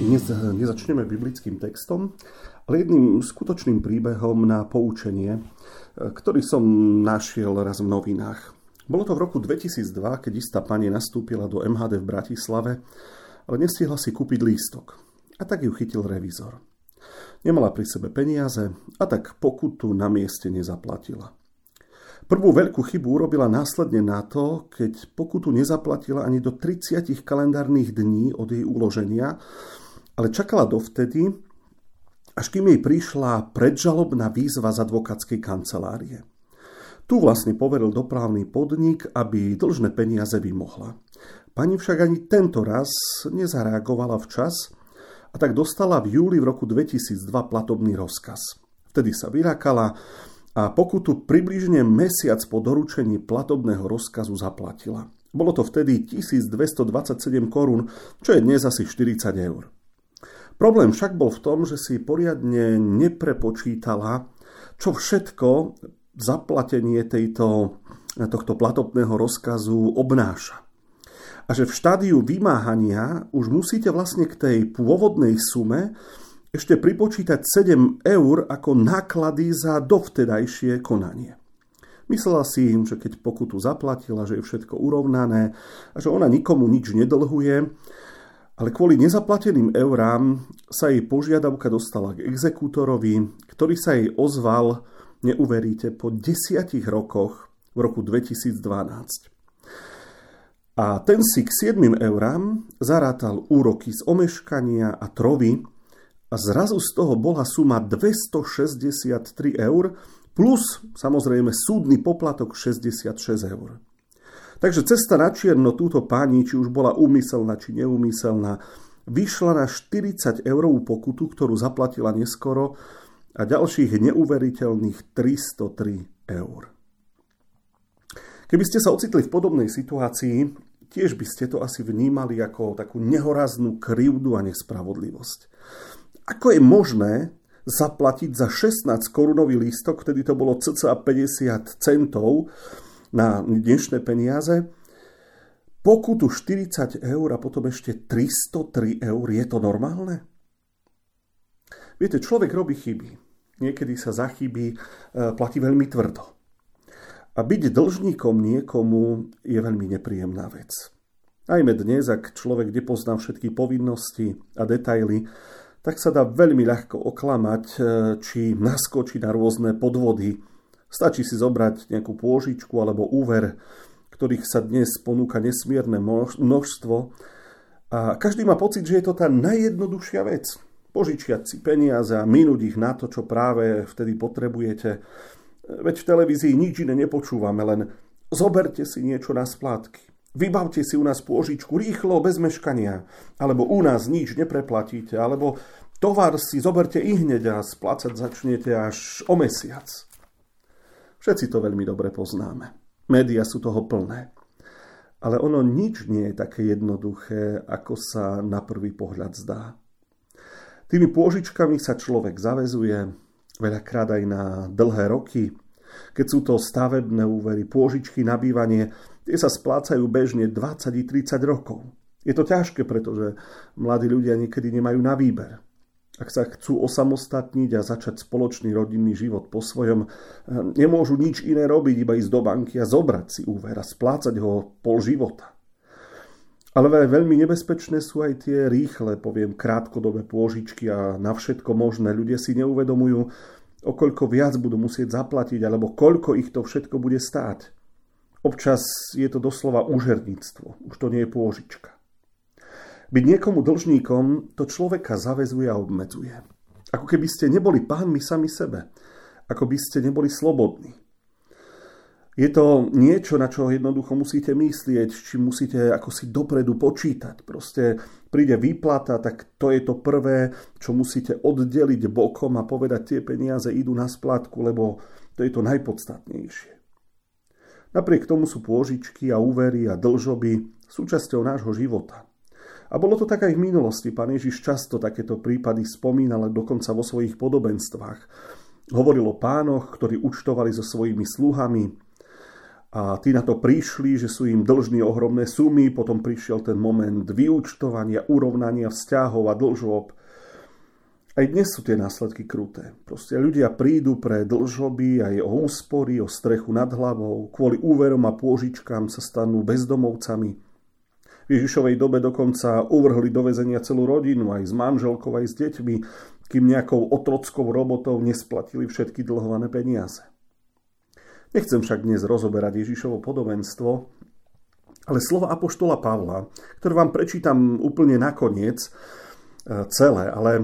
dnes nezačneme biblickým textom, ale jedným skutočným príbehom na poučenie, ktorý som našiel raz v novinách. Bolo to v roku 2002, keď istá pani nastúpila do MHD v Bratislave, ale nestihla si kúpiť lístok. A tak ju chytil revizor. Nemala pri sebe peniaze a tak pokutu na mieste nezaplatila. Prvú veľkú chybu urobila následne na to, keď pokutu nezaplatila ani do 30 kalendárnych dní od jej uloženia, ale čakala dovtedy, až kým jej prišla predžalobná výzva z advokátskej kancelárie. Tu vlastne poveril dopravný podnik, aby dlžné peniaze vymohla. Pani však ani tento raz nezareagovala včas a tak dostala v júli v roku 2002 platobný rozkaz. Vtedy sa vyrakala a pokutu približne mesiac po doručení platobného rozkazu zaplatila. Bolo to vtedy 1227 korún, čo je dnes asi 40 eur. Problém však bol v tom, že si poriadne neprepočítala, čo všetko zaplatenie tejto, tohto platobného rozkazu obnáša. A že v štádiu vymáhania už musíte vlastne k tej pôvodnej sume ešte pripočítať 7 eur ako náklady za dovtedajšie konanie. Myslela si im, že keď pokutu zaplatila, že je všetko urovnané a že ona nikomu nič nedlhuje, ale kvôli nezaplateným eurám sa jej požiadavka dostala k exekútorovi, ktorý sa jej ozval, neuveríte, po desiatich rokoch v roku 2012. A ten si k 7 eurám zarátal úroky z omeškania a trovy a zrazu z toho bola suma 263 eur plus samozrejme súdny poplatok 66 eur. Takže cesta na čierno túto pani, či už bola úmyselná, či neúmyselná, vyšla na 40 eurovú pokutu, ktorú zaplatila neskoro a ďalších neuveriteľných 303 eur. Keby ste sa ocitli v podobnej situácii, tiež by ste to asi vnímali ako takú nehoraznú krivdu a nespravodlivosť. Ako je možné zaplatiť za 16 korunový lístok, vtedy to bolo cca 50 centov, na dnešné peniaze, pokutu 40 eur a potom ešte 303 eur, je to normálne? Viete, človek robí chyby. Niekedy sa za chyby e, platí veľmi tvrdo. A byť dlžníkom niekomu je veľmi nepríjemná vec. Najmä dnes, ak človek nepozná všetky povinnosti a detaily, tak sa dá veľmi ľahko oklamať, e, či naskočí na rôzne podvody, Stačí si zobrať nejakú pôžičku alebo úver, ktorých sa dnes ponúka nesmierne množstvo. A každý má pocit, že je to tá najjednoduchšia vec. Požičiať si peniaze a minúť ich na to, čo práve vtedy potrebujete. Veď v televízii nič iné nepočúvame, len zoberte si niečo na splátky. Vybavte si u nás pôžičku rýchlo, bez meškania. Alebo u nás nič nepreplatíte. Alebo tovar si zoberte i hneď a splácať začnete až o mesiac. Všetci to veľmi dobre poznáme. Média sú toho plné. Ale ono nič nie je také jednoduché, ako sa na prvý pohľad zdá. Tými pôžičkami sa človek zavezuje, veľakrát aj na dlhé roky. Keď sú to stavebné úvery, pôžičky na bývanie, tie sa splácajú bežne 20-30 rokov. Je to ťažké, pretože mladí ľudia niekedy nemajú na výber. Ak sa chcú osamostatniť a začať spoločný rodinný život po svojom, eh, nemôžu nič iné robiť, iba ísť do banky a zobrať si úver a splácať ho pol života. Ale veľmi nebezpečné sú aj tie rýchle, poviem, krátkodobé pôžičky a na všetko možné. Ľudia si neuvedomujú, o koľko viac budú musieť zaplatiť, alebo koľko ich to všetko bude stáť. Občas je to doslova úžerníctvo, už to nie je pôžička. Byť niekomu dlžníkom to človeka zavezuje a obmedzuje. Ako keby ste neboli pánmi sami sebe. Ako by ste neboli slobodní. Je to niečo, na čo jednoducho musíte myslieť, či musíte ako si dopredu počítať. Proste príde výplata, tak to je to prvé, čo musíte oddeliť bokom a povedať, tie peniaze idú na splátku, lebo to je to najpodstatnejšie. Napriek tomu sú pôžičky a úvery a dlžoby súčasťou nášho života. A bolo to tak aj v minulosti. Pán Ježiš často takéto prípady spomínal dokonca vo svojich podobenstvách. Hovoril o pánoch, ktorí účtovali so svojimi sluhami, a tí na to prišli, že sú im dlžní ohromné sumy, potom prišiel ten moment vyúčtovania, urovnania vzťahov a dlžob. Aj dnes sú tie následky kruté. Proste ľudia prídu pre dlžoby aj o úspory, o strechu nad hlavou, kvôli úverom a pôžičkám sa stanú bezdomovcami. V Ježišovej dobe dokonca uvrhli do väzenia celú rodinu, aj s manželkou, aj s deťmi, kým nejakou otrockou robotou nesplatili všetky dlhované peniaze. Nechcem však dnes rozoberať Ježišovo podobenstvo, ale slova Apoštola Pavla, ktoré vám prečítam úplne nakoniec e, celé, ale e,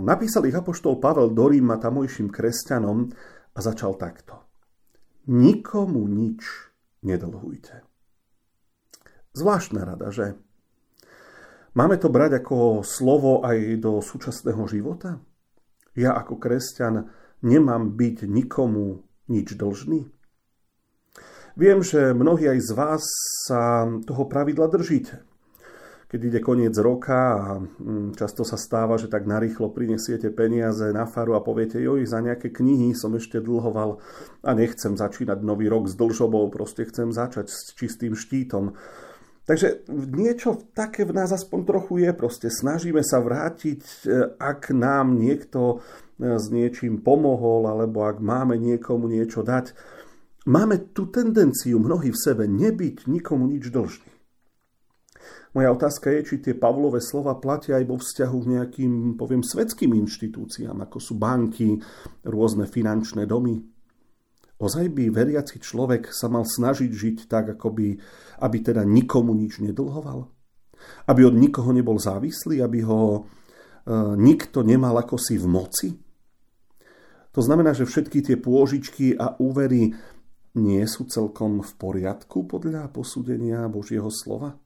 napísal ich Apoštol Pavel do Ríma tamojším kresťanom a začal takto. Nikomu nič nedlhujte. Zvláštna rada, že? Máme to brať ako slovo aj do súčasného života? Ja ako kresťan nemám byť nikomu nič dlžný? Viem, že mnohí aj z vás sa toho pravidla držíte. Keď ide koniec roka a mm, často sa stáva, že tak narýchlo prinesiete peniaze na faru a poviete, joj, za nejaké knihy som ešte dlhoval a nechcem začínať nový rok s dlžobou, proste chcem začať s čistým štítom. Takže niečo také v nás aspoň trochu je. Proste snažíme sa vrátiť, e, ak nám niekto s niečím pomohol, alebo ak máme niekomu niečo dať. Máme tú tendenciu mnohí v sebe nebyť nikomu nič dlžný. Moja otázka je, či tie Pavlové slova platia aj vo vzťahu k nejakým, poviem, svetským inštitúciám, ako sú banky, rôzne finančné domy. Ozaj by veriaci človek sa mal snažiť žiť tak, ako by, aby teda nikomu nič nedlhoval? Aby od nikoho nebol závislý? Aby ho e, nikto nemal ako si v moci? To znamená, že všetky tie pôžičky a úvery nie sú celkom v poriadku podľa posúdenia Božieho slova?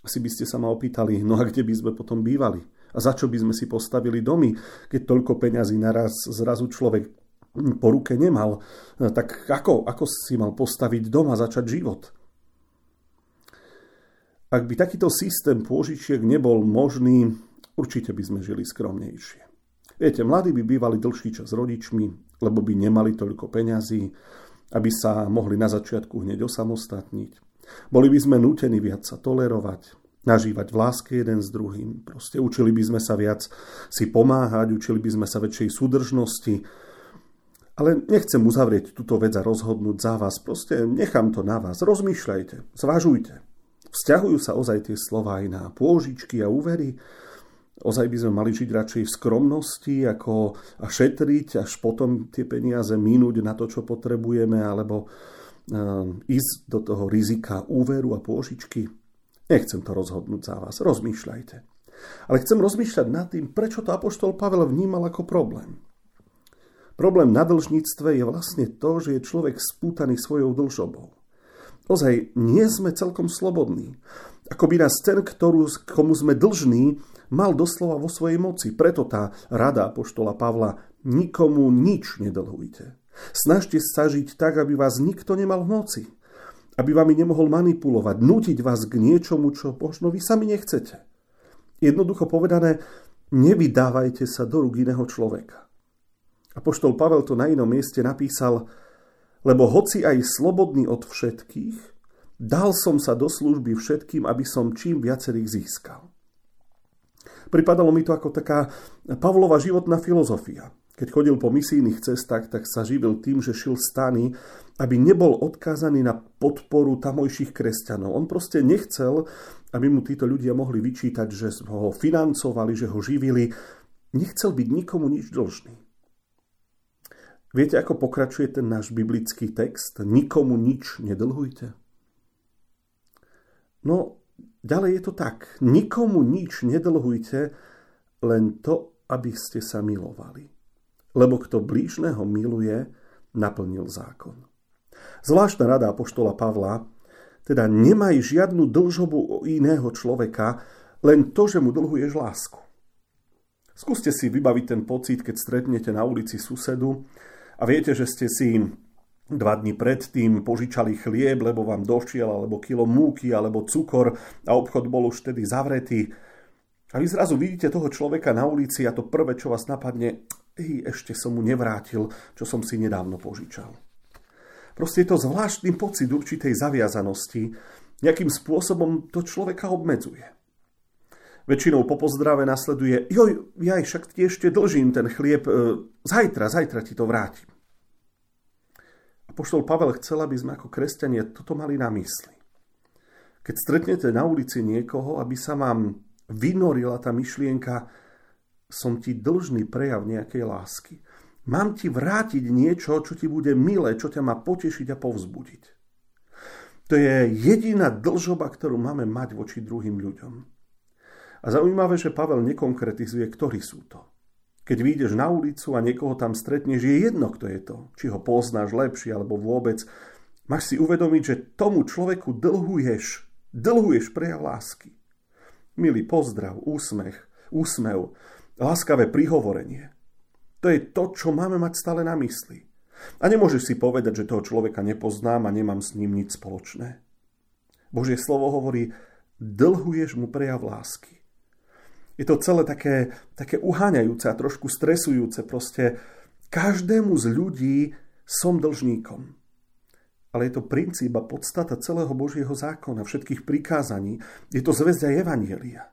Asi by ste sa ma opýtali, no a kde by sme potom bývali? A za čo by sme si postavili domy, keď toľko peňazí naraz zrazu človek po ruke nemal? Tak ako, ako si mal postaviť dom a začať život? Ak by takýto systém pôžičiek nebol možný, určite by sme žili skromnejšie. Viete, mladí by bývali dlhší čas rodičmi, lebo by nemali toľko peňazí, aby sa mohli na začiatku hneď osamostatniť. Boli by sme nútení viac sa tolerovať, nažívať v láske jeden s druhým. Proste učili by sme sa viac si pomáhať, učili by sme sa väčšej súdržnosti. Ale nechcem uzavrieť túto vec a rozhodnúť za vás. Proste nechám to na vás. Rozmýšľajte, zvažujte. Vzťahujú sa ozaj tie slova aj na pôžičky a úvery, Ozaj by sme mali žiť radšej v skromnosti ako a šetriť, až potom tie peniaze minúť na to, čo potrebujeme, alebo uh, ísť do toho rizika úveru a pôžičky. Nechcem to rozhodnúť za vás, rozmýšľajte. Ale chcem rozmýšľať nad tým, prečo to Apoštol Pavel vnímal ako problém. Problém na dlžníctve je vlastne to, že je človek spútaný svojou dlžobou. Ozaj, nie sme celkom slobodní. Ako by nás ten, ktorú, komu sme dlžní, mal doslova vo svojej moci. Preto tá rada poštola Pavla nikomu nič nedlhujte. Snažte sa žiť tak, aby vás nikto nemal v moci. Aby vami nemohol manipulovať, nutiť vás k niečomu, čo možno vy sami nechcete. Jednoducho povedané, nevydávajte sa do rúk iného človeka. A poštol Pavel to na inom mieste napísal, lebo hoci aj slobodný od všetkých, dal som sa do služby všetkým, aby som čím viacerých získal. Pripadalo mi to ako taká Pavlova životná filozofia. Keď chodil po misijných cestách, tak sa živil tým, že šil stany, aby nebol odkázaný na podporu tamojších kresťanov. On proste nechcel, aby mu títo ľudia mohli vyčítať, že ho financovali, že ho živili. Nechcel byť nikomu nič dlžný. Viete, ako pokračuje ten náš biblický text? Nikomu nič nedlhujte. No, Ďalej je to tak. Nikomu nič nedlhujte, len to, aby ste sa milovali. Lebo kto blížneho miluje, naplnil zákon. Zvláštna rada apoštola Pavla, teda nemaj žiadnu dlžobu iného človeka, len to, že mu dlhuješ lásku. Skúste si vybaviť ten pocit, keď stretnete na ulici susedu a viete, že ste si dva dni predtým požičali chlieb, lebo vám došiel, alebo kilo múky, alebo cukor a obchod bol už vtedy zavretý. A vy zrazu vidíte toho človeka na ulici a to prvé, čo vás napadne, ešte som mu nevrátil, čo som si nedávno požičal. Proste je to zvláštny pocit určitej zaviazanosti, nejakým spôsobom to človeka obmedzuje. Väčšinou po pozdrave nasleduje, joj, ja však ti ešte dlžím ten chlieb, e, zajtra, zajtra ti to vrátim. A poštol Pavel chcel, aby sme ako kresťania toto mali na mysli. Keď stretnete na ulici niekoho, aby sa vám vynorila tá myšlienka, som ti dlžný prejav nejakej lásky. Mám ti vrátiť niečo, čo ti bude milé, čo ťa má potešiť a povzbudiť. To je jediná dlžoba, ktorú máme mať voči druhým ľuďom. A zaujímavé, že Pavel nekonkretizuje, ktorí sú to. Keď vyjdeš na ulicu a niekoho tam stretneš, je jedno, kto je to. Či ho poznáš lepšie alebo vôbec. Máš si uvedomiť, že tomu človeku dlhuješ, dlhuješ prejav lásky. Milý pozdrav, úsmech, úsmev, láskavé prihovorenie. To je to, čo máme mať stále na mysli. A nemôžeš si povedať, že toho človeka nepoznám a nemám s ním nič spoločné. Božie slovo hovorí, dlhuješ mu prejav lásky je to celé také, také uháňajúce a trošku stresujúce. Proste každému z ľudí som dlžníkom. Ale je to princíp a podstata celého Božieho zákona, všetkých prikázaní. Je to zväzť aj Evanielia.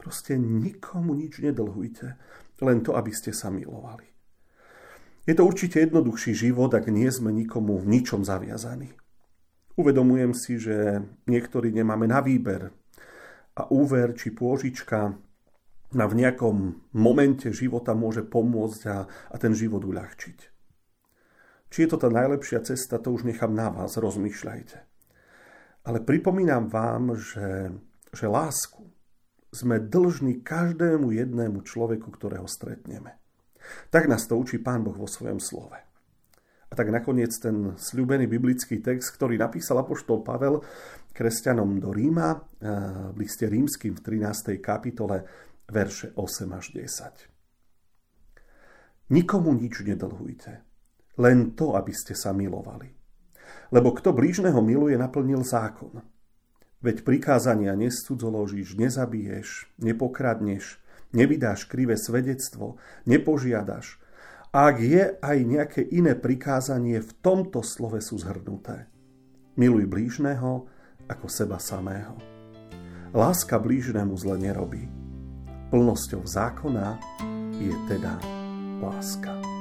Proste nikomu nič nedlhujte, len to, aby ste sa milovali. Je to určite jednoduchší život, ak nie sme nikomu v ničom zaviazaní. Uvedomujem si, že niektorí nemáme na výber, a úver či pôžička na v nejakom momente života môže pomôcť a, a ten život uľahčiť. Či je to tá najlepšia cesta, to už nechám na vás, rozmýšľajte. Ale pripomínam vám, že, že lásku sme dlžní každému jednému človeku, ktorého stretneme. Tak nás to učí Pán Boh vo svojom slove. A tak nakoniec ten sľúbený biblický text, ktorý napísal apoštol Pavel, kresťanom do Ríma, eh, v liste rímským v 13. kapitole, verše 8 až 10. Nikomu nič nedlhujte, len to, aby ste sa milovali. Lebo kto blížneho miluje, naplnil zákon. Veď prikázania nescudzoložíš, nezabiješ, nepokradneš, nevydáš krivé svedectvo, nepožiadaš. Ak je aj nejaké iné prikázanie, v tomto slove sú zhrnuté. Miluj blížneho, ako seba samého. Láska blížnemu zle nerobí. Plnosťou zákona je teda láska.